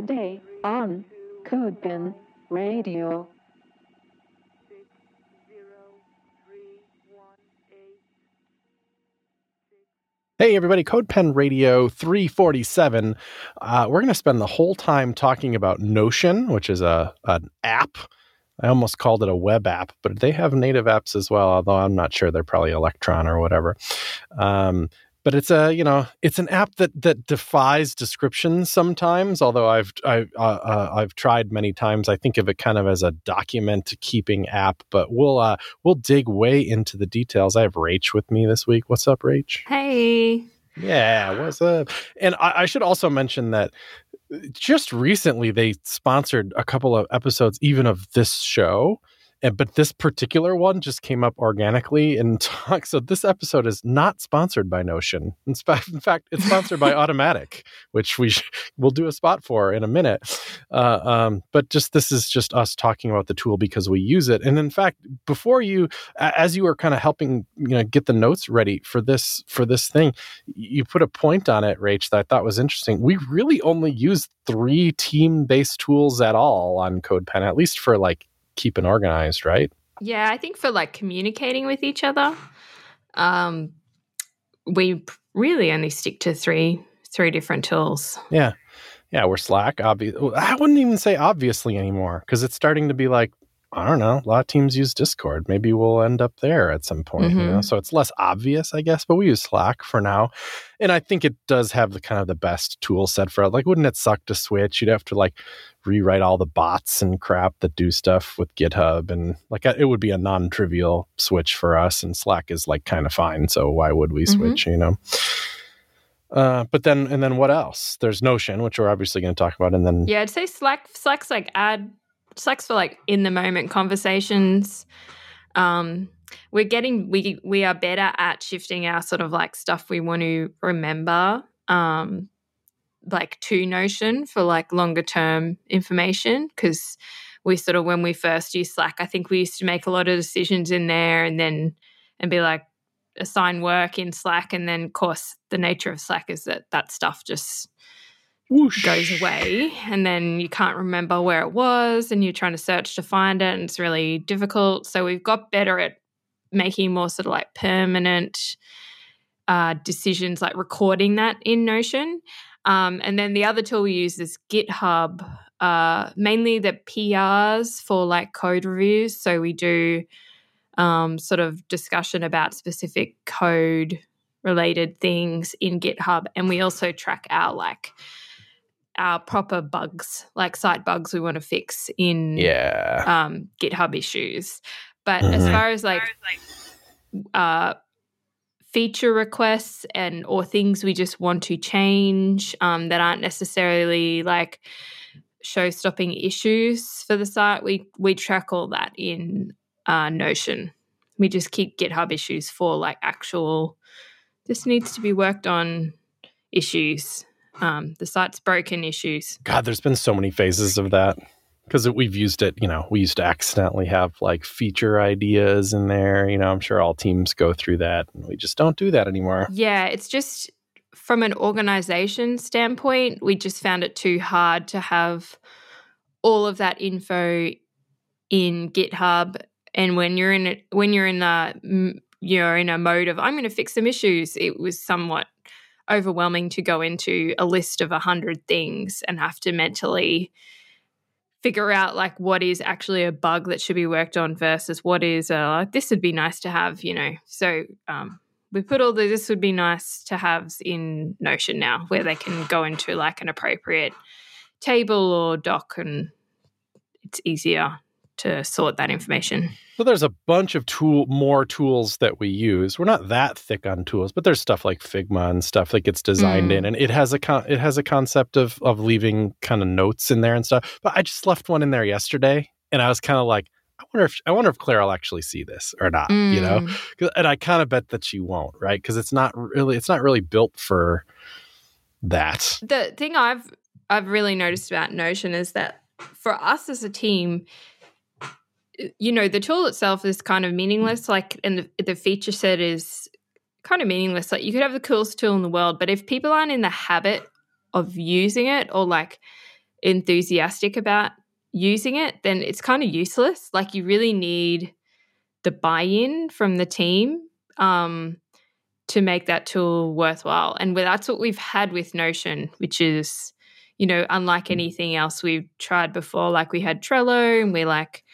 Today on CodePen Radio. Hey, everybody, CodePen Radio 347. Uh, we're going to spend the whole time talking about Notion, which is a an app. I almost called it a web app, but they have native apps as well, although I'm not sure they're probably Electron or whatever. Um, but it's a you know it's an app that that defies description sometimes although i've i've uh, uh, i've tried many times. I think of it kind of as a document keeping app but we'll uh we'll dig way into the details. I have rach with me this week. What's up rach? Hey. yeah what's up? And I, I should also mention that just recently they sponsored a couple of episodes even of this show but this particular one just came up organically in talk. So this episode is not sponsored by Notion. In, sp- in fact, it's sponsored by Automattic, which we sh- will do a spot for in a minute. Uh, um, but just this is just us talking about the tool because we use it. And in fact, before you, as you were kind of helping, you know, get the notes ready for this for this thing, you put a point on it, Rach, that I thought was interesting. We really only use three team based tools at all on CodePen, at least for like keeping organized, right? Yeah, I think for like communicating with each other, um, we really only stick to three three different tools. Yeah. Yeah, we're Slack. Obvious. I wouldn't even say obviously anymore because it's starting to be like, I don't know. A lot of teams use Discord. Maybe we'll end up there at some point. You know? Mhm. So it's less obvious, I guess. But we use Slack for now, and I think it does have the kind of the best tool set for it. Like, wouldn't it suck to switch? You'd have to like rewrite all the bots and crap that do stuff with GitHub, and like it would be a non-trivial switch for us. And Slack is like kind of fine. So why would we Mhm. switch? You know. Uh, but then and then what else? There's Notion, which we're obviously going to talk about, and then Yeah, I'd say Slack Slack's like add Slack's for like in the moment conversations. Um, we're getting we we are better at shifting our sort of like stuff we want to remember. Um, like to Notion for like longer term information because we sort of when we first used Slack, I think we used to make a lot of decisions in there and then and be like assign work in Slack and then of course the nature of Slack is that that stuff just whoosh. goes away and then you can't remember where it was and you're trying to search to find it and it's really difficult. So we've got better at making more sort of like permanent uh, decisions like recording that in notion. Um, and then the other tool we use is github uh, mainly the prs for like code reviews. So we do um, sort of discussion about specific code related things in github and we also track our like our proper bugs, like site bugs we want to fix in Yeah. um, GitHub issues. But as Mhm. far as like uh, feature requests and or things we just want to change um, that aren't necessarily like show stopping issues for the site, we we track all that in uh, Notion. We just keep GitHub issues for like actual. This needs to be worked on issues. Um, the site's broken issues. God, there's been so many phases of that because we've used it. You know, we used to accidentally have like feature ideas in there. You know, I'm sure all teams go through that, and we just don't do that anymore. Yeah, it's just from an organization standpoint, we just found it too hard to have all of that info in GitHub. And when you're in it, when you're in a you're in a mode of I'm going to fix some issues, it was somewhat overwhelming to go into a list of a hundred things and have to mentally figure out like what is actually a bug that should be worked on versus what is uh, this would be nice to have, you know. So um, we put all the this would be nice to have in Notion now, where they can go into like an appropriate table or doc, and it's easier to sort that information. So there's a bunch of tool, more tools that we use. We're not that thick on tools, but there's stuff like Figma and stuff that gets designed Mm. in, and it has a con- it has a concept of of leaving kind of notes in there and stuff. But I just left one in there yesterday, and I was kind of like, I wonder if I wonder if Claire will actually see this or not. You know, Mm. and I kind of bet that she won't, right? Because it's not really it's not really built for that. the thing I've I've really noticed about Notion is that for us as a team, you know, the tool itself is kind of meaningless. Like, and the, the feature set is kind of meaningless. Like, you could have the coolest tool in the world, but if people aren't in the habit of using it or like enthusiastic about using it, then it's kind of useless. Like you really need the buy-in from the team um, to make that tool worthwhile. And that's what we've had with Notion, which is, you know, unlike Mm. anything else we've tried before. Like we had Trello, and we like,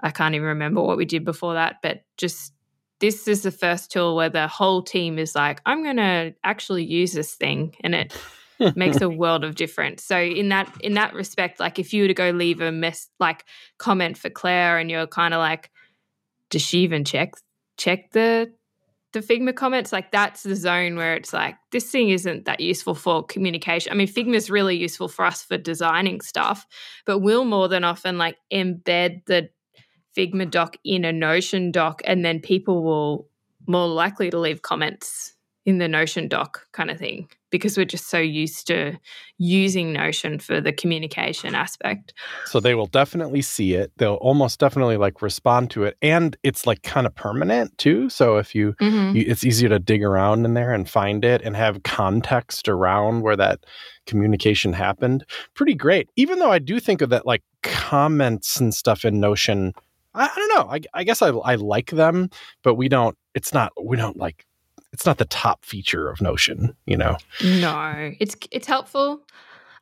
I can't even remember what we did before that, but just this is the first tool where the whole team is like, I'm going to actually use this thing, and it makes a world of difference. So in that in that respect, like if you were to go leave a mess like comment for Claire, and you're kind of like, does she even check check the the Figma comments? Like that's the zone where it's like this thing isn't that useful for communication. I mean, Figma's really useful for us for designing stuff, but we'll more than often like embed the Figma doc in a Notion doc, and then people will more likely to leave comments in the Notion doc kind of thing because we're just so used to using Notion for the communication aspect. So they will definitely see it. They'll almost definitely like respond to it, and it's like kind of permanent too. So if you, Mm-hmm. you, it's easier to dig around in there and find it and have context around where that communication happened. Pretty great. Even though I do think of that like comments and stuff in Notion. I, I don't know. I, I guess I I like them, but we don't. It's not. We don't like. It's not the top feature of Notion. You know. No, it's it's helpful.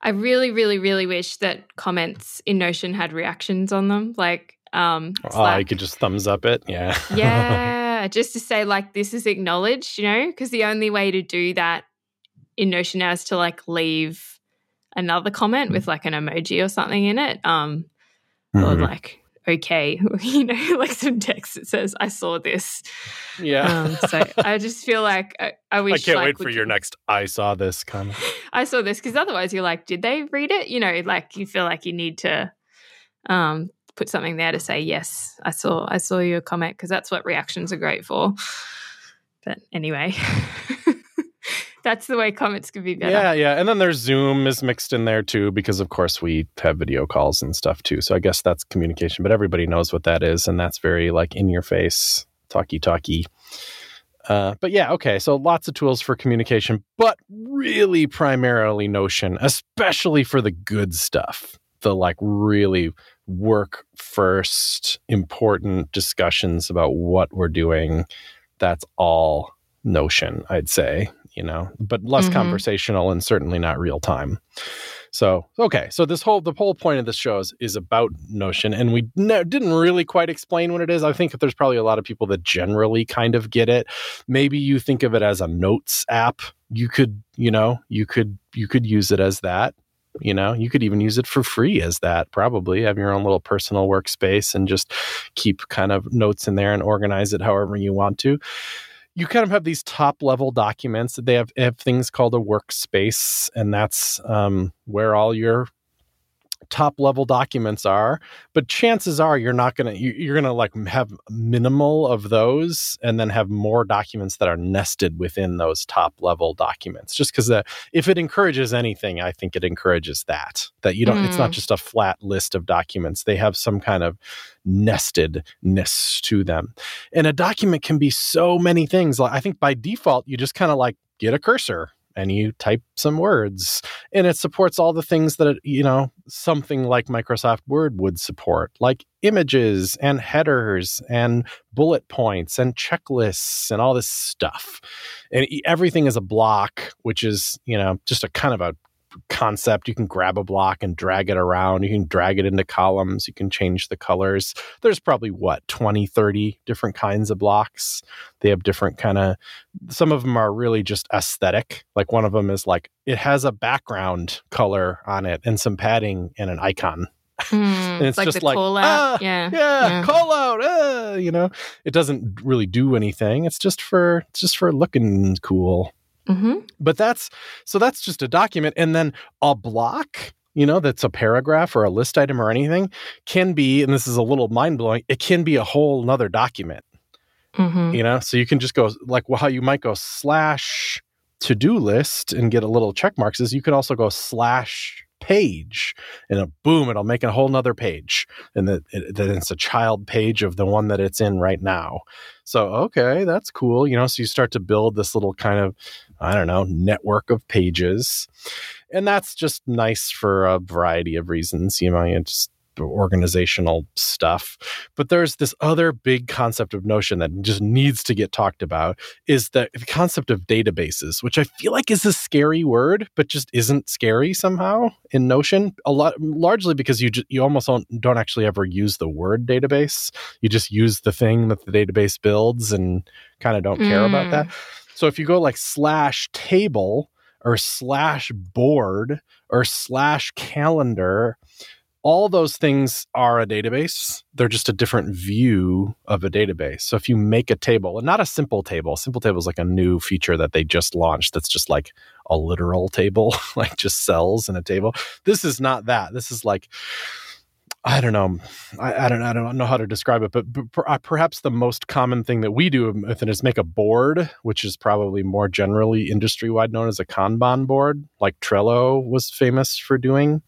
I really, really, really wish that comments in Notion had reactions on them, like um, Oh, Slack. you could just thumbs up it. Yeah. yeah, just to say like this is acknowledged, you know, because the only way to do that in Notion now is to like leave another comment with like an emoji or something in it, um, or Mhm. like okay, you know, like some text that says I saw this. yeah. Um, so I just feel like I, I wish. I can't like, wait for your next I saw this comment. I saw this because otherwise you're like, did they read it? You know, like you feel like you need to um, put something there to say yes, I saw, I saw your comment because that's what reactions are great for. But anyway, that's the way comments can be better. Yeah, yeah. And then there's Zoom is mixed in there too, because of course we have video calls and stuff too. So I guess that's communication, but everybody knows what that is. And that's very like in your face, talky talky. Uh, but yeah, okay. So lots of tools for communication, but really primarily Notion, especially for the good stuff, the like really work first, important discussions about what we're doing. That's all Notion, I'd say, you know, but less Mhm. conversational and certainly not real time. So, okay. So this whole the whole point of this show is, is about Notion, and we didn't really quite explain what it is. I think that there's probably a lot of people that generally kind of get it. Maybe you think of it as a notes app. You could, you know, you could you could use it as that. You know, you could even use it for free as that. Probably have your own little personal workspace and just keep kind of notes in there and organize it however you want to you kind of have these top level documents that they have, have things called a workspace and that's um, where all your top level documents are but chances are you're not going to you're going to like have minimal of those and then have more documents that are nested within those top level documents just because if it encourages anything i think it encourages that that you don't it's not Mm. just a flat list of documents they have some kind of nestedness to them and a document can be so many things like i think by default you just kind of like get a cursor and you type some words and it supports all the things that you know something like microsoft word would support like images and headers and bullet points and checklists and all this stuff. And everything is a block which is you know just a kind of a concept. You can grab a block and drag it around. You can drag it into columns. You can change the colors. There's probably what 20 30 different kinds of blocks. They have different kind of some of them are really just aesthetic. Like one of them is like it has a background color on it and some padding and an icon. Mm, it's like just like, call out. ah, yeah. yeah, Yeah. call out uh, you know? It doesn't really do anything. It's just for it's just for looking cool hmm but that's so that's just a document and then a block you know that's a paragraph or a list item or anything can be and this is a little mind-blowing it can be a whole nother document. Hmm you know so you can just go like well, how you might go slash to-do list and get a little check marks is you could also go slash page and a boom it'll make a whole nother page and that it, that it's a child page of the one that it's in right now. So okay that's cool you know so you start to build this little kind of i don't know network of pages and that's just nice for a variety of reasons. You know, it's organizational stuff. But there's this other big concept of Notion that just needs to get talked about is the, the concept of databases, which I feel like is a scary word, but just isn't scary somehow in Notion. A lot, largely because you just, you almost don't, don't actually ever use the word database. You just use the thing that the database builds and kind of don't mm. care about that. So if you go like slash table or slash board or slash calendar, all those things are a database. They're just a different view of a database. So if you make a table, and not a simple table, simple table is like a new feature that they just launched that's just like a literal table, like just cells in a table. This is not that. This is like, I don't know. I, I, don't. I don't know how to describe it, but, but uh, perhaps the most common thing that we do it is make a board, which is probably more generally industry wide known as a Kanban board, like Trello was famous for doing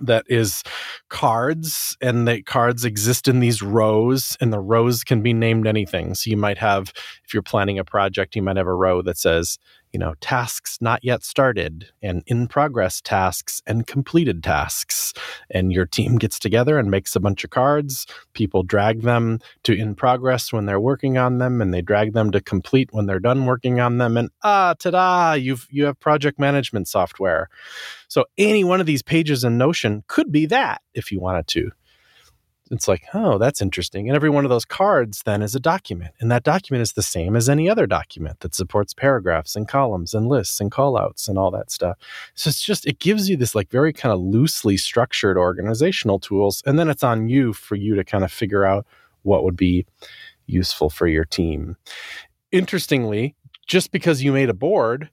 that is cards and the cards exist in these rows and the rows can be named anything so you might have if you're planning a project you might have a row that says you know, tasks not yet started and in progress tasks and completed tasks. And your team gets together and makes a bunch of cards. People drag them to in progress when they're working on them and they drag them to complete when they're done working on them. And ah, ta-da, you've you have project management software. So any one of these pages in Notion could be that if you wanted to it's like, oh, that's interesting. And every one of those cards then is a document. And that document is the same as any other document that supports paragraphs and columns and lists and callouts and all that stuff. So it's just, it gives you this like very kind of loosely structured organizational tools. And then it's on you for you to kind of figure out what would be useful for your team. Interestingly, just because you made a board,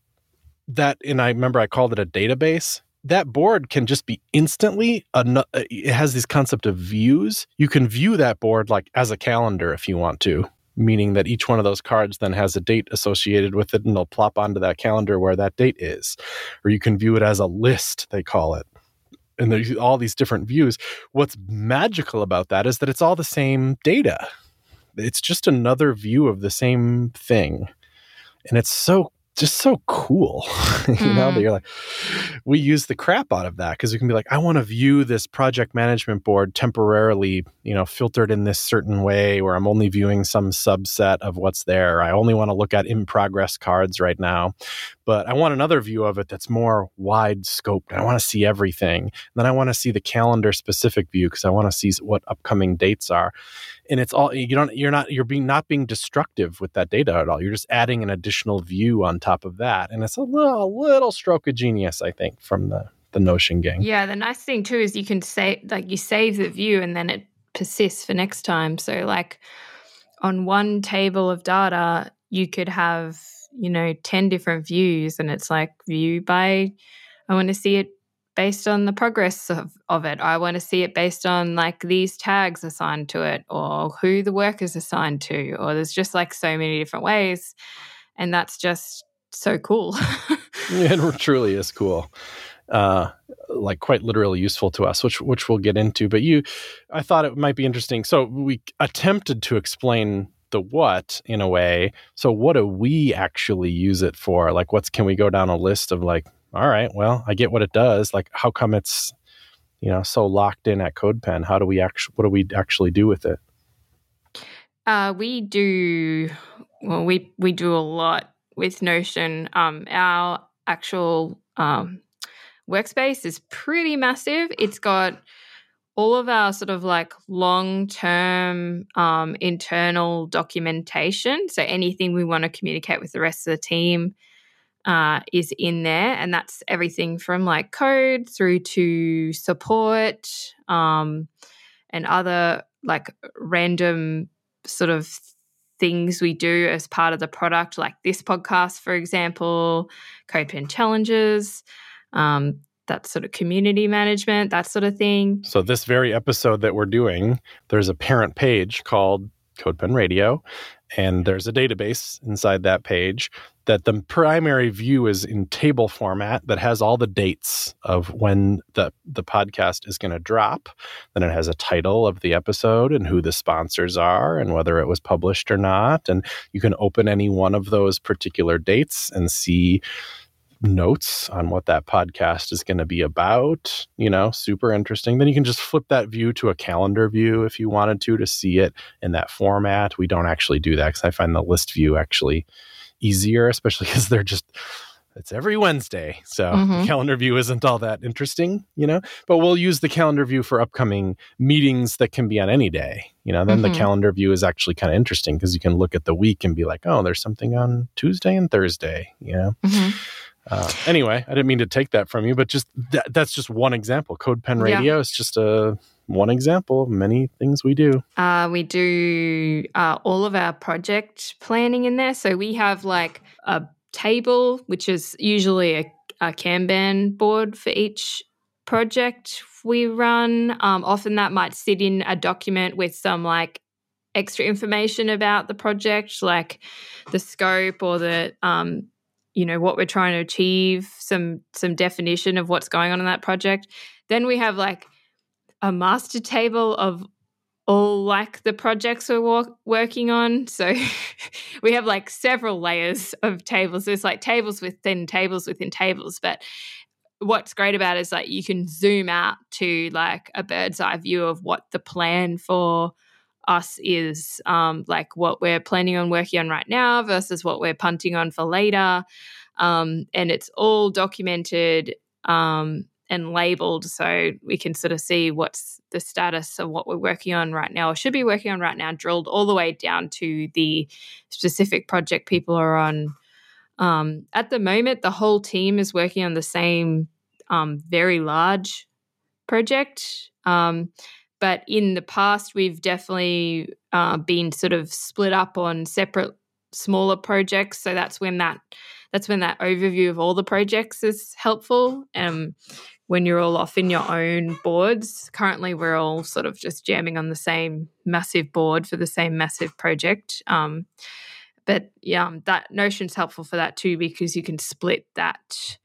that, and I remember I called it a database that board can just be instantly uh, it has this concept of views. You can view that board like as a calendar if you want to meaning that each one of those cards then has a date associated with it and they'll plop onto that calendar where that date is. Or you can view it as a list they call it. And there's all these different views. What's magical about that is that it's all the same data. It's just another view of the same thing. And it's so just so cool you mm. know that mm. you're like we use the crap out of that because we can be like i want to view this project management board temporarily you know filtered in this certain way where i'm only viewing some subset of what's there i only want to look at in progress cards right now but i want another view of it that's more wide scoped i want to see everything. And then i want to see the calendar specific view because i want to see what upcoming dates are. And it's all you don't you're not you're being not being destructive with that data at all. You're just adding an additional view on top of that and it's a little a little stroke of genius i think from the the notion gang. Yeah the nice thing too is you can say like you save the view and then it persists for next time. So like on one table of data you could have you know 10 different views and it's like view by i want to see it based on the progress of, of it. I want to see it based on like these tags assigned to it or who the work is assigned to, or there's just like so many different ways. And that's just so cool. it truly is cool. Uh, like quite literally useful to us, which which we'll get into. But you, I thought it might be interesting. So we attempted to explain the what in a way. So what do we actually use it for? Like, what's can we go down a list of like all right, well, I get what it does. Like, how come it's, you know, so locked in at CodePen? How do we actually, what do we actually do with it? Uh, we do, well, we, we do a lot with Notion. Um, our actual um, workspace is pretty massive. It's got all of our sort of like long term um, internal documentation. So anything we want to communicate with the rest of the team uh, is in there, and that's everything from like code through to support um, and other like random sort of things we do as part of the product, like this podcast, for example, CodePen challenges. Um, that sort of community management, that sort of thing. So, this very episode that we're doing, there's a parent page called CodePen Radio, and there's a database inside that page that the primary view is in table format that has all the dates of when the the podcast is going to drop then it has a title of the episode and who the sponsors are and whether it was published or not and you can open any one of those particular dates and see notes on what that podcast is going to be about, you know, super interesting. Then you can just flip that view to a calendar view if you wanted to to see it in that format. We don't actually do that because I find the list view actually easier, especially because they're just it's every Wednesday. So Mhm. the calendar view isn't all that interesting, you know, but we'll use the calendar view for upcoming meetings that can be on any day. You know, then Mhm. the calendar view is actually kind of interesting because you can look at the week and be like, oh, there's something on Tuesday and Thursday, you know. Mhm. Uh, anyway, I didn't mean to take that from you, but just that, that's just one example. CodePen Yeah. Radio is just a one example of many things we do. Uh, we do uh, all of our project planning in there. So we have like a table, which is usually a, a Kanban board for each project we run. Um, often that might sit in a document with some like extra information about the project, like the scope or the um, you know what we're trying to achieve, some some definition of what's going on in that project. Then we have like a master table of all like the projects we're wo- working on. So we have like several layers of tables. There's like tables within tables within tables. But what's great about it is like you can zoom out to like a bird's eye view of what the plan for us is, um, like what we're planning on working on right now versus what we're punting on for later. Um, and it's all documented. Um, and labeled so we can sort of see what's the status of what we're working on right now or should be working on right now, drilled all the way down to the specific project people are on. Um, at the moment, the whole team is working on the same um, very large project. Um, but in the past, we've definitely uh, been sort of split up on separate smaller projects. So that's when that that's when that overview of all the projects is helpful. Um, when you're all off in your own boards. Currently, we're all sort of just jamming on the same massive board for the same massive project. Um, but yeah, um, that Notion's helpful for that too because you can split that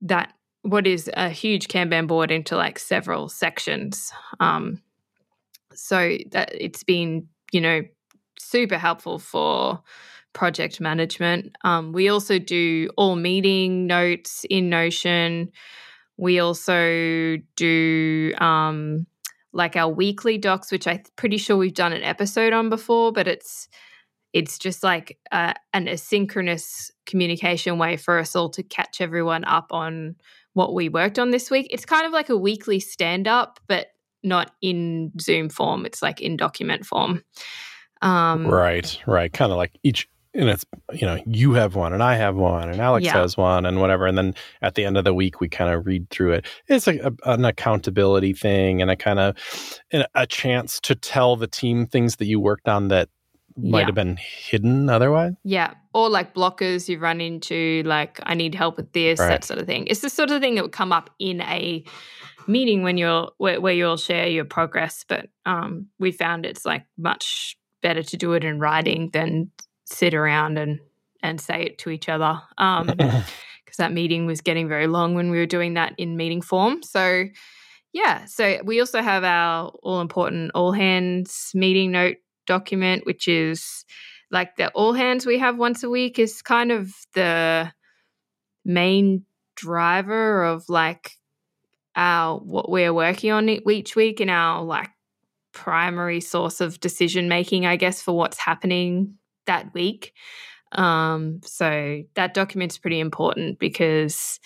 that what is a huge Kanban board into like several sections. Um, so that it's been you know super helpful for project management. Um, we also do all meeting notes in Notion. We also do um, like our weekly docs, which I'm pretty sure we've done an episode on before, but it's it's just like uh, an asynchronous communication way for us all to catch everyone up on what we worked on this week. It's kind of like a weekly stand up, but not in Zoom form. It's like in document form. Um, right, right. Kind of like each and it's you know you have one and I have one and Alex Yeah. has one and whatever and then at the end of the week we kind of read through it. It's like a, an accountability thing and a kind of a chance to tell the team things that you worked on that might Yeah. have been hidden otherwise. Yeah. Or like blockers you run into, like, I need help with this, Right. that sort of thing. It's the sort of thing that would come up in a meeting when you're where, where you'll share your progress. But um, we found it's like much better to do it in writing than sit around and and say it to each other. Um, because that meeting was getting very long when we were doing that in meeting form. So, yeah. So we also have our all important all hands meeting note document, which is like the all hands we have once a week is kind of the main driver of like our what we're working on each week and our like primary source of decision making, I guess, for what's happening that week. Um, so that document's pretty important because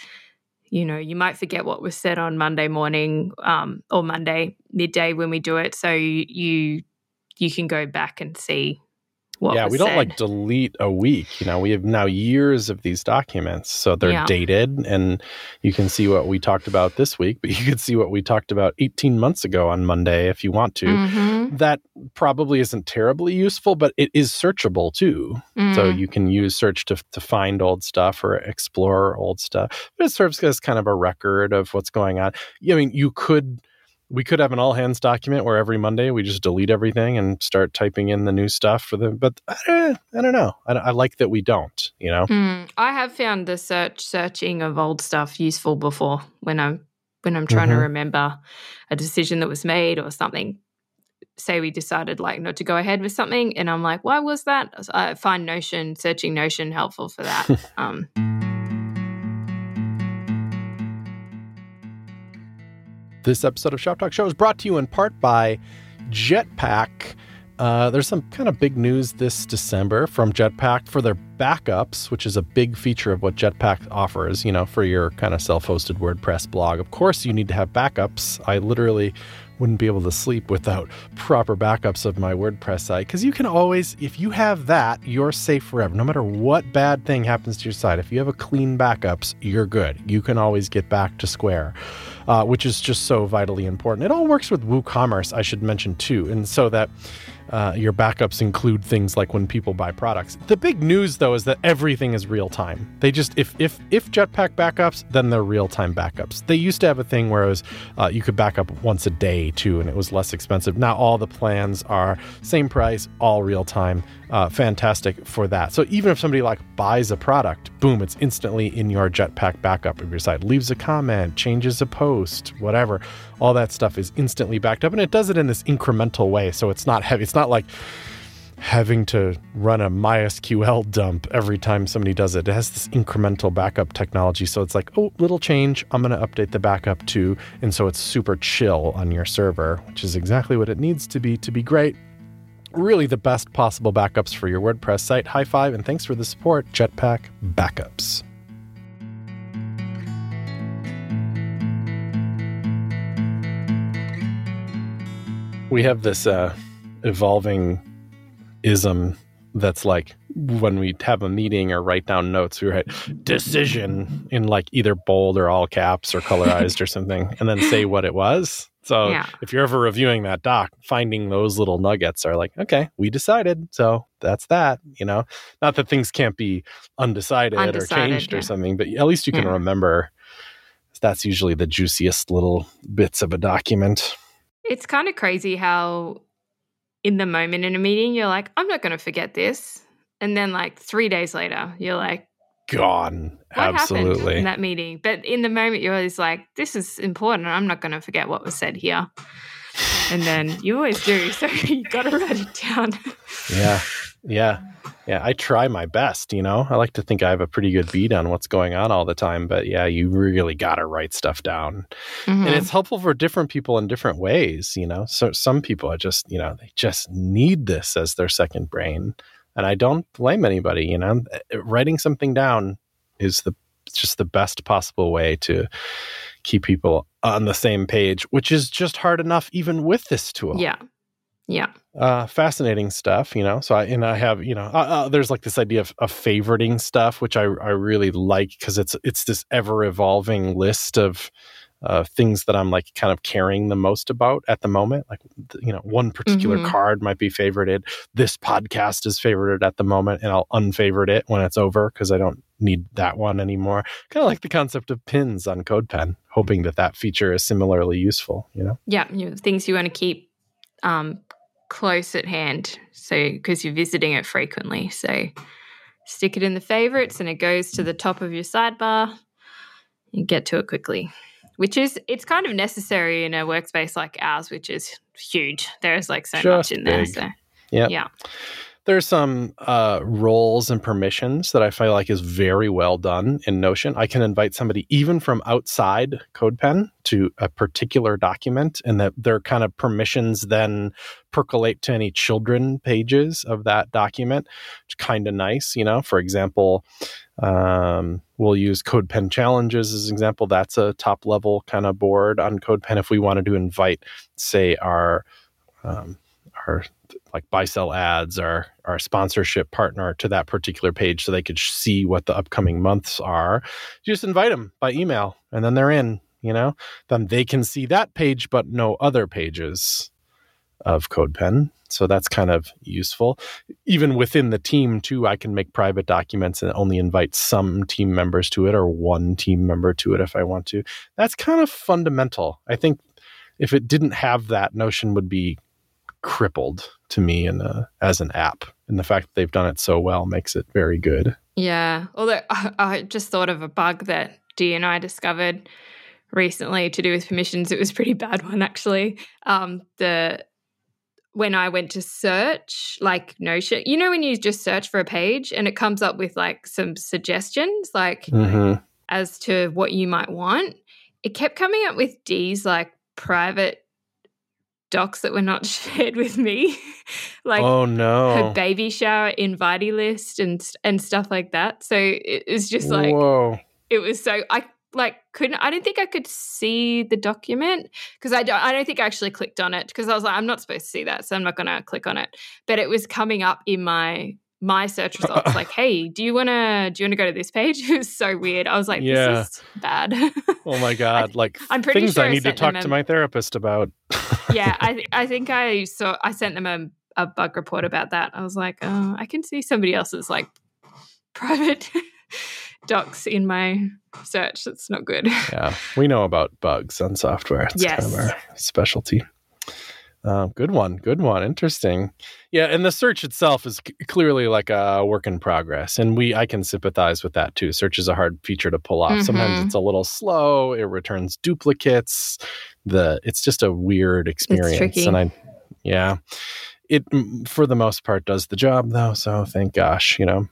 you know you might forget what was said on Monday morning um, or Monday midday when we do it. So you you, you can go back and see what. yeah, we don't said. like delete a week. You know, we have now years of these documents, so they're Yeah. dated, and you can see what we talked about this week, but you could see what we talked about 18 months ago on Monday if you want to. Mhm. That probably isn't terribly useful, but it is searchable too. So Mm. you can use search to, to find old stuff or explore old stuff. But it serves as kind of a record of what's going on. I mean, you could, we could have an all hands document where every Monday we just delete everything and start typing in the new stuff for the, but eh, I don't know. I, I like that we don't, you know? Mm, I have found the search searching of old stuff useful before when I'm when I'm trying to Mhm. remember a decision that was made or something. Say we decided like not to go ahead with something, and I'm like, why was that? I find Notion searching Notion helpful for that. um, This episode of Shop Talk Show is brought to you in part by Jetpack. Uh, there's some kind of big news this December from Jetpack for their backups, which is a big feature of what Jetpack offers, you know, for your kind of self hosted WordPress blog. Of course, you need to have backups. I literally wouldn't be able to sleep without proper backups of my WordPress site because you can always, if you have that, you're safe forever. No matter what bad thing happens to your site, if you have a clean backups, you're good. You can always get back to square, uh, which is just so vitally important. It all works with WooCommerce, I should mention too, and so that uh, your backups include things like when people buy products. The big news, though, is that everything is real time. They just if if if Jetpack backups, then they're real time backups. They used to have a thing where it was uh, you could back up once a day too, and it was less expensive. Now all the plans are same price, all real time. Uh, fantastic for that. So even if somebody like buys a product, boom, it's instantly in your Jetpack backup of your site. Leaves a comment, changes a post, whatever. All that stuff is instantly backed up, and it does it in this incremental way. So it's not heavy. It's not like having to run a MySQL dump every time somebody does it. It has this incremental backup technology. So it's like, oh, little change. I'm going to update the backup too. And so it's super chill on your server, which is exactly what it needs to be to be great. Really, the best possible backups for your WordPress site. High five and thanks for the support, Jetpack Backups. We have this uh, evolving ism that's like when we have a meeting or write down notes, we write decision in like either bold or all caps or colorized or something, and then say what it was. So Yeah. if you're ever reviewing that doc, finding those little nuggets are like, okay, we decided. So that's that, you know, not that things can't be undecided, or Undecided, changed or something, but at least you can Yeah. remember. That's usually the juiciest little bits of a document. It's kind of crazy how, in the moment in a meeting, you're like, I'm not going to forget this. And then, like, three days later, you're like, Gone. what happened Absolutely. in that meeting? But in the moment, you're always like, this is important. I'm not going to forget what was said here. And then you always do. So you got to write it down. Yeah. Yeah. Yeah. I try my best, you know. I like to think I have a pretty good beat on what's going on all the time, but yeah, you really got to write stuff down. Mhm. And it's helpful for different people in different ways, you know. So some people are just, you know, they just need this as their second brain. And I don't blame anybody, you know. Uh, Writing something down is the just the best possible way to keep people on the same page, which is just hard enough even with this tool yeah. Yeah. uh, fascinating stuff, you know. So I and I have, you know, uh, uh, there's like this idea of, of favoriting stuff, which I I really like because it's it's this ever evolving list of uh, things that I'm like kind of caring the most about at the moment. Like, you know, one particular Mhm. card might be favorited. This podcast is favorited at the moment, and I'll unfavorite it when it's over because I don't need that one anymore. Kind of like the concept of pins on CodePen, hoping that that feature is similarly useful. You know. Yeah. You know, things you want to keep um, close at hand. So, because you're visiting it frequently. So, stick it in the favorites and it goes to the top of your sidebar. You get to it quickly, which is, it's kind of necessary in a workspace like ours, which is huge. There's like so Just much in there. big. So, Yep. yeah. There's some uh, roles and permissions that I feel like is very well done in Notion. I can invite somebody even from outside CodePen to a particular document, and that their kind of permissions then percolate to any children pages of that document. It's kind of nice, you know. For example, um, we'll use CodePen challenges as an example. That's a top level kind of board on CodePen. If we wanted to invite, say, our um, our like BuySellAds or our sponsorship partner to that particular page so they could see what the upcoming months are. You just invite them by email and then they're in you know? Then they can see that page but no other pages of codepen. So that's kind of useful. Even within the team too i can make private documents and only invite some team members to it or one team member to it if i want to. That's kind of fundamental. I think if it didn't have that notion would be crippled to me in a, as an app. And the fact that they've done it so well makes it very good. Yeah. Although I, I just thought of a bug that Dee and I discovered recently to do with permissions. It was a pretty bad one actually. Um, the when I went to search, like Notion, you know, when you just search for a page and it comes up with like some suggestions, like Mhm. as to what you might want, it kept coming up with Dee's like private docs that were not shared with me, like oh no. her baby shower invitee list and and stuff like that. So it was just like Whoa. it was so I like couldn't I didn't think I could see the document because I don't I don't think I actually clicked on it because I was like I'm not supposed to see that so I'm not going to click on it but it was coming up in my my search results like hey do you want to do you want to go to this page it was so weird I was like Yeah. this is bad Oh my god. Like I'm pretty things sure I I need to talk them to my therapist about. yeah I th- I think I saw I sent them a, a bug report about that I was like oh I can see somebody else's like private docs in my search that's not good yeah. We know about bugs on software. It's kind of Yes. our specialty. Uh, good one. Good one. Interesting. Yeah, and the search itself is c- clearly like a work in progress, and we I can sympathize with that too. Search is a hard feature to pull off. Sometimes Mhm. it's a little slow. It returns duplicates. The it's just a weird experience, and I yeah, it for the most part does the job though. So thank gosh, you know.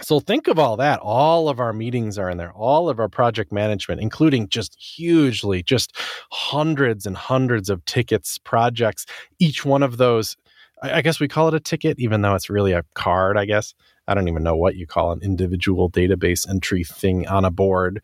So think of all that. All of our meetings are in there. All of our project management, including just hugely, just hundreds and hundreds of tickets, projects. Each one of those, I guess we call it a ticket, even though it's really a card, I guess. I don't even know what you call an individual database entry thing on a board.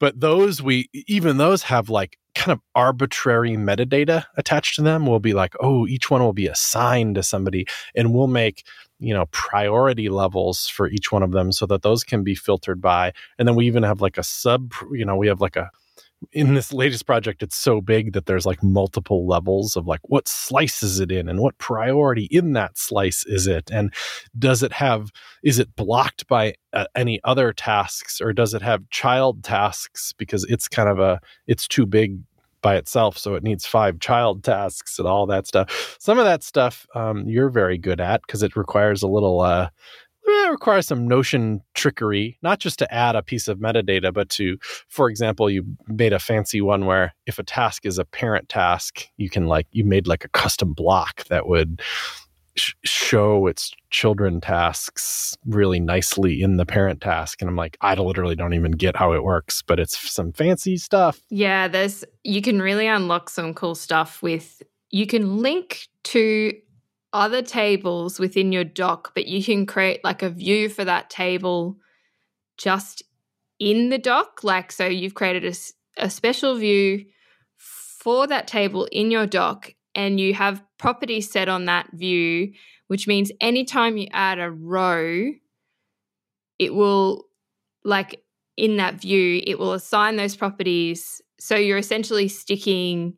But those we even those have like kind of arbitrary metadata attached to them. We'll be like, oh, each one will be assigned to somebody, and we'll make you know priority levels for each one of them so that those can be filtered by. And then we even have like a sub, you know, we have like a in this latest project it's so big that there's like multiple levels of like what slice is it in and what priority in that slice is it and does it have is it blocked by uh, any other tasks or does it have child tasks because it's kind of a it's too big by itself so it needs five child tasks and all that stuff. Some of that stuff um, you're very good at because it requires a little uh, it requires some notion trickery not just to add a piece of metadata but to for example you made a fancy one where if a task is a parent task you can like you made like a custom block that would sh- show its children tasks really nicely in the parent task and i'm like i literally don't even get how it works but it's some fancy stuff Yeah, there's you can really unlock some cool stuff with you can link to other tables within your doc, but you can create like a view for that table just in the doc. Like so you've created a, a special view for that table in your doc and you have properties set on that view, which means anytime you add a row, it will like in that view, it will assign those properties. So you're essentially sticking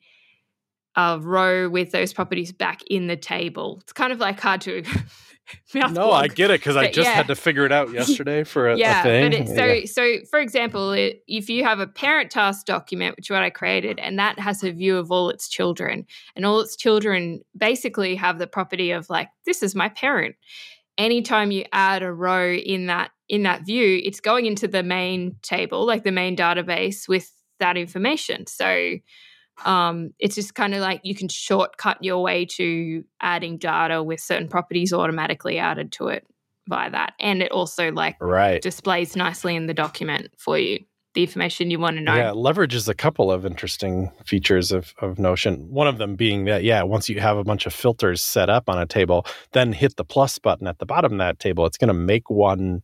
a row with those properties back in the table. It's kind of like hard to mouth no i get it because i just yeah. had to figure it out yesterday for a, a thing but it, so Yeah. so for example, it, if you have a parent task document, which is what I created, and that has a view of all its children, and all its children basically have the property of like this is my parent. Anytime you add a row in that in that view, it's going into the main table, like the main database with that information. So um, it's just kind of like you can shortcut your way to adding data with certain properties automatically added to it by that. And it also like right displays nicely in the document for you the information you want to know. Yeah, leverages a couple of interesting features of, of Notion. One of them being that, yeah, once you have a bunch of filters set up on a table, then hit the plus button at the bottom of that table. It's going to make one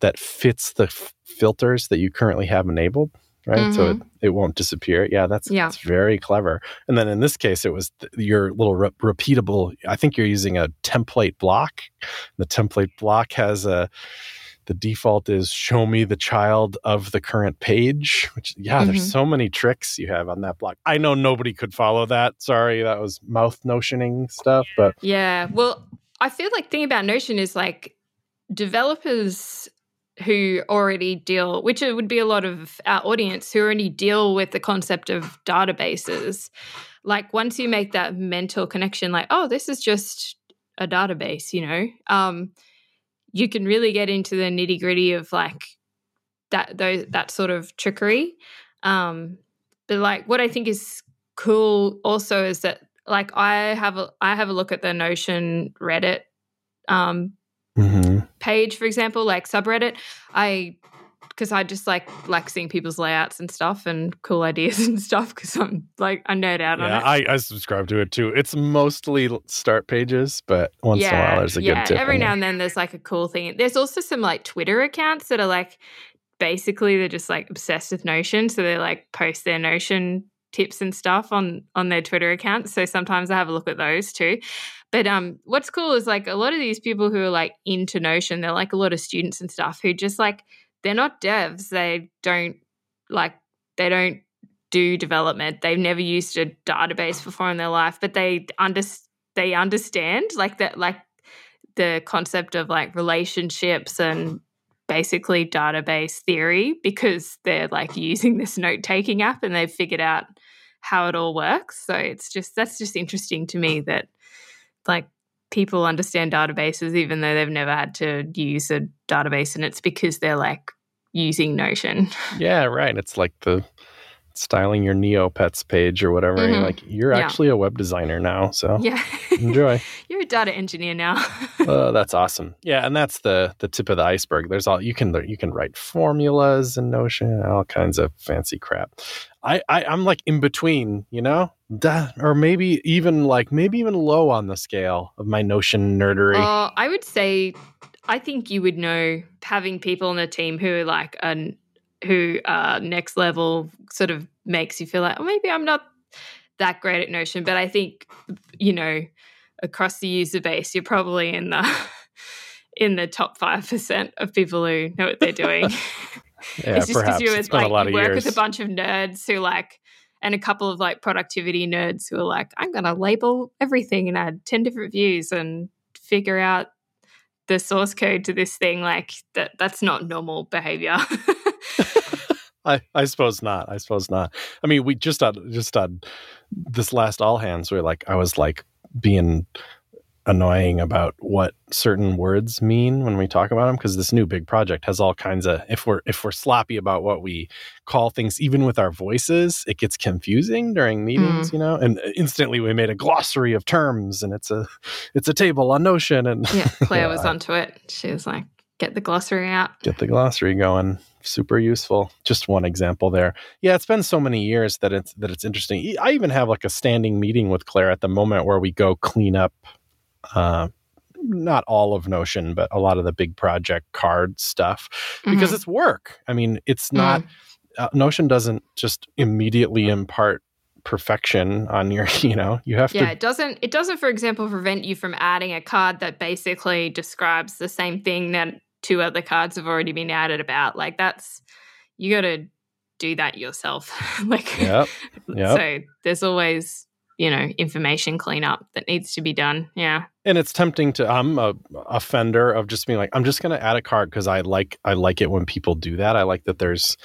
that fits the f- filters that you currently have enabled, right? So it, it won't disappear. Yeah, that's, Yeah. that's very clever. And then in this case, it was th- your little re- repeatable, I think you're using a template block. The template block has a, the default is show me the child of the current page which yeah Mhm. there's so many tricks you have on that block i know nobody could follow that sorry that was mouth notioning stuff but Yeah. Well, I feel like thing about Notion is like developers who already deal, which would be a lot of our audience who already deal with the concept of databases. Like once you make that mental connection, like, oh, this is just a database, you know, um, you can really get into the nitty gritty of like that those that sort of trickery. Um, but like what I think is cool also is that like I have a I have a look at the Notion Reddit um, Mhm. page, for example, like subreddit. I because I just like like seeing people's layouts and stuff and cool ideas and stuff because I'm like I nerd out yeah, on it. I, I subscribe to it too. It's mostly start pages, but once in a while there's a yeah. good tip. Every now there. and then there's like a cool thing. There's also some like Twitter accounts that are like basically they're just like obsessed with Notion, so they like post their Notion tips and stuff on on their Twitter accounts. So sometimes I have a look at those too. But um, what's cool is like a lot of these people who are like into Notion, they're like a lot of students and stuff who just like they're not devs. They don't like they don't do development. They've never used a database before in their life, but they they understand like that like the concept of like relationships and basically database theory because they're like using this note taking app and they've figured out how it all works. So it's just that's just interesting to me that like people understand databases even though they've never had to use a database and it's because they're like using Notion. Yeah, right. It's like the styling your Neopets page or whatever. and you're like you're Yeah. actually a web designer now, so Yeah. enjoy. You're a data engineer now. oh, that's awesome. Yeah, and that's the the tip of the iceberg. There's all you can you can write formulas in Notion, all kinds of fancy crap. I, I I'm like in between, you know, That- or maybe even like maybe even low on the scale of my Notion nerdery. Uh, I would say, I think you would know having people on the team who are like an who are next level sort of makes you feel like, oh, maybe I'm not that great at Notion, but I think you know across the user base, you're probably in the in the top five percent of people who know what they're doing. yeah, it's just because you it's like you work years. with a bunch of nerds who like and a couple of like productivity nerds who are like i'm going to label everything and add 10 different views and figure out the source code to this thing like that that's not normal behavior I, I suppose not. I suppose not. I mean, we just on just on this last all hands, we are like I was like being annoying about what certain words mean when we talk about them because this new big project has all kinds of if we're if we're sloppy about what we call things even with our voices it gets confusing during meetings mm. you know and instantly we made a glossary of terms and it's a it's a table on notion and yeah claire was onto it she was like get the glossary out. Get the glossary going. Super useful. Just one example there. Yeah it's been so many years that it's that it's interesting. I even have like a standing meeting with claire at the moment where we go clean up uh not all of notion but a lot of the big project card stuff because Mhm. it's work. I mean it's not uh, notion doesn't just immediately impart perfection on your you know you have yeah to yeah it doesn't it doesn't for example prevent you from adding a card that basically describes the same thing that two other cards have already been added about like that's you got to do that yourself. Like yep yep. so there's always you know information cleanup that needs to be done yeah. And it's tempting to i'm a offender of just being like i'm just going to add a card because i like i like it when people do that. I like that there's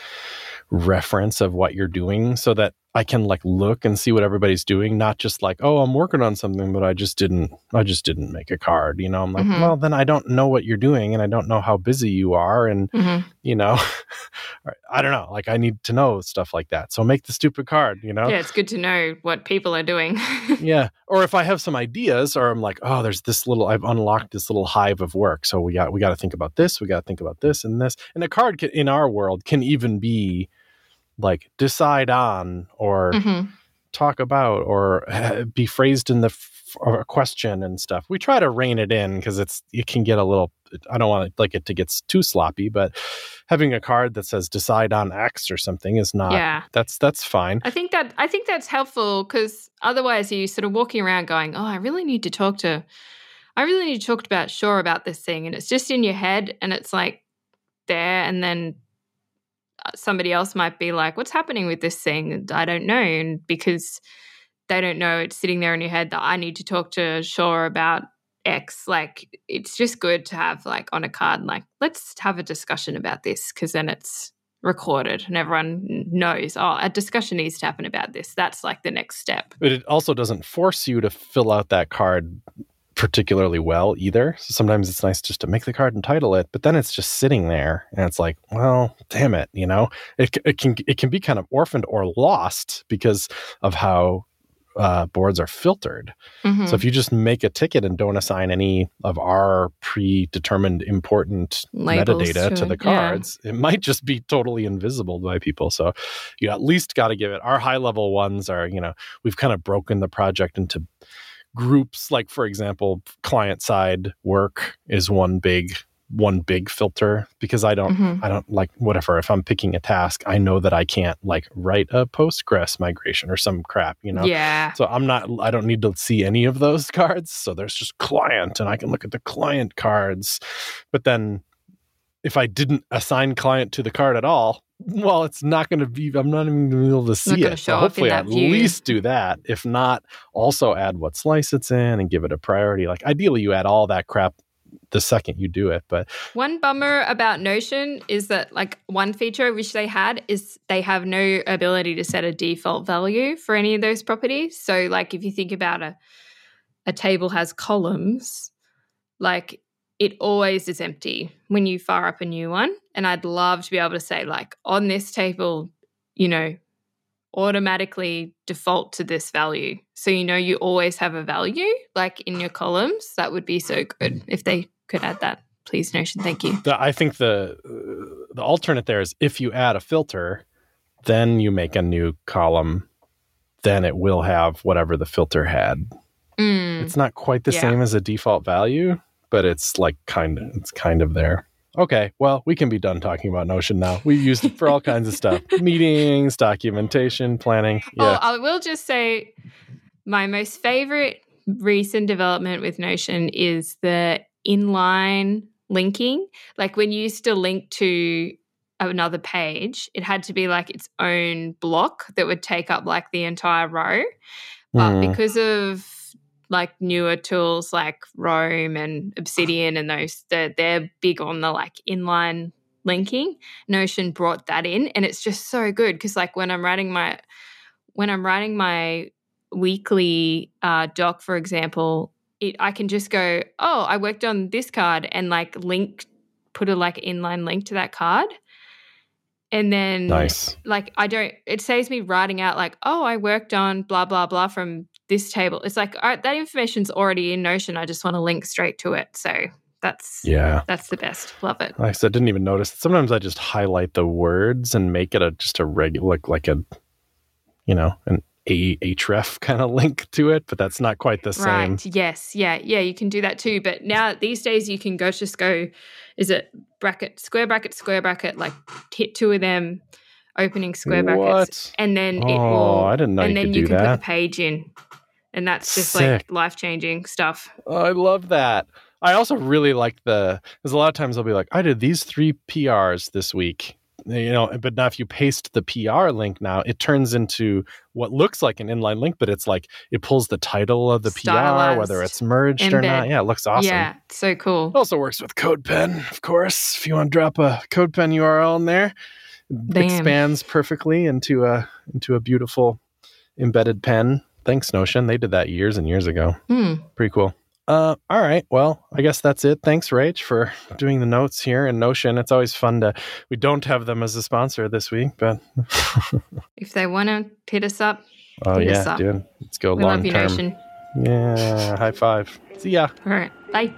reference of what you're doing so that i can like look and see what everybody's doing not just like oh i'm working on something but i just didn't i just didn't make a card you know? I'm like Mhm. well then i don't know what you're doing and i don't know how busy you are and you know i don't know like i need to know stuff like that so make the stupid card you know? Yeah it's good to know what people are doing. Yeah or if i have some ideas or i'm like oh there's this little i've unlocked this little hive of work so we got we got to think about this we got to think about this and this and a card can, in our world can even be like decide on or Mhm. talk about or uh, be phrased in the f- question and stuff. We try to rein it in because it's it can get a little i don't want like it to get too sloppy but having a card that says decide on x or something is not yeah. that's that's fine. I think that I think that's helpful because otherwise you sort of walking around going, "Oh, I really need to talk to, I really need to talk about Shaw about this thing," and it's just in your head, and it's like there, and then somebody else might be like, "What's happening with this thing?" I don't know, and because they don't know, it's sitting there in your head that I need to talk to Shaw about X. Like it's just good to have like on a card, like let's have a discussion about this because then it's recorded and everyone knows oh a discussion needs to happen about this that's like the next step but it also doesn't force you to fill out that card particularly well either. So sometimes it's nice just to make the card and title it, but then it's just sitting there and it's like, well, damn it, you know, it, it can it can be kind of orphaned or lost because of how uh, boards are filtered. Mhm. So if you just make a ticket and don't assign any of our predetermined important Labels metadata to to it, the yeah. cards, it might just be totally invisible by people. So you at least got to give it. Our high level ones are, you know, we've kind of broken the project into groups. Like for example, client side work is one big one big filter because I don't Mhm. I don't like whatever. If I'm picking a task, I know that I can't like write a Postgres migration or some crap, you know. Yeah. So I'm not I don't need to see any of those cards. So there's just client and I can look at the client cards. But then if I didn't assign client to the card at all, well, it's not going to be I'm not even going to be able to see it. So hopefully that at view. least do that. If not, also add what slice it's in and give it a priority. Like ideally you add all that crap the second you do it, but One bummer about Notion is that, like, one feature which they had is they have no ability to set a default value for any of those properties. So, like, if you think about a a table has columns, like it always is empty when you fire up a new one. And I'd love to be able to say, like, on this table, you know, automatically default to this value. So you know you always have a value like in your columns. That would be so good if they could add that. Please, Notion. Thank you. the, I think the uh, the alternate there is if you add a filter, then you make a new column, then it will have whatever the filter had. Mm. It's not quite the Yeah. same as a default value, but it's like kind of it's kind of there. Okay, well, we can be done talking about Notion now. We used it for all kinds of stuff. Meetings, documentation, planning. Oh, Yeah. I will just say my most favorite recent development with Notion is the inline linking. Like when you used to link to another page, it had to be like its own block that would take up like the entire row. But Hmm. because of like newer tools like Roam and Obsidian and those, they're, they're big on the like inline linking. Notion brought that in, and it's just so good because like when I'm writing my when I'm writing my weekly uh, doc, for example, it I can just go, oh, I worked on this card and like link, put a like inline link to that card. And then nice. like I don't it saves me writing out like, oh, I worked on blah blah blah from this table. It's like all right, that information's already in Notion. I just want to link straight to it. So that's Yeah. that's the best. Love it. Like I said, didn't even notice. Sometimes I just highlight the words and make it a just a regular, like, like a, you know, an a href kind of link to it, but that's not quite the same. Right. Yes. Yeah. Yeah. You can do that too. But now these days you can go just go, is it bracket, square bracket, square bracket, like hit two of them, opening square brackets. And then it Oh, will, I didn't know and you then you do can put that. the page in. And that's just Sick. like life changing stuff. Oh, I love that. I also really like the because a lot of times I'll be like, I did these three PRs this week, you know. But now if you paste the PR link, now it turns into what looks like an inline link, but it's like it pulls the title of the PR, whether it's merged or not. Yeah, it looks awesome. Yeah. So cool. It also works with CodePen, of course. If you want to drop a CodePen URL in there, it Bam. expands perfectly into a into a beautiful embedded pen. Thanks, Notion. They did that years and years ago. Hmm. Pretty cool. Uh, all right. Well, I guess that's it. Thanks, Rach, for doing the notes here in Notion. It's always fun to. We don't have them as a sponsor this week, but If they want to hit us up, oh Hit us yeah, up. dude, let's go we long love you, term. Notion. Yeah, high five. See ya. All right. Bye.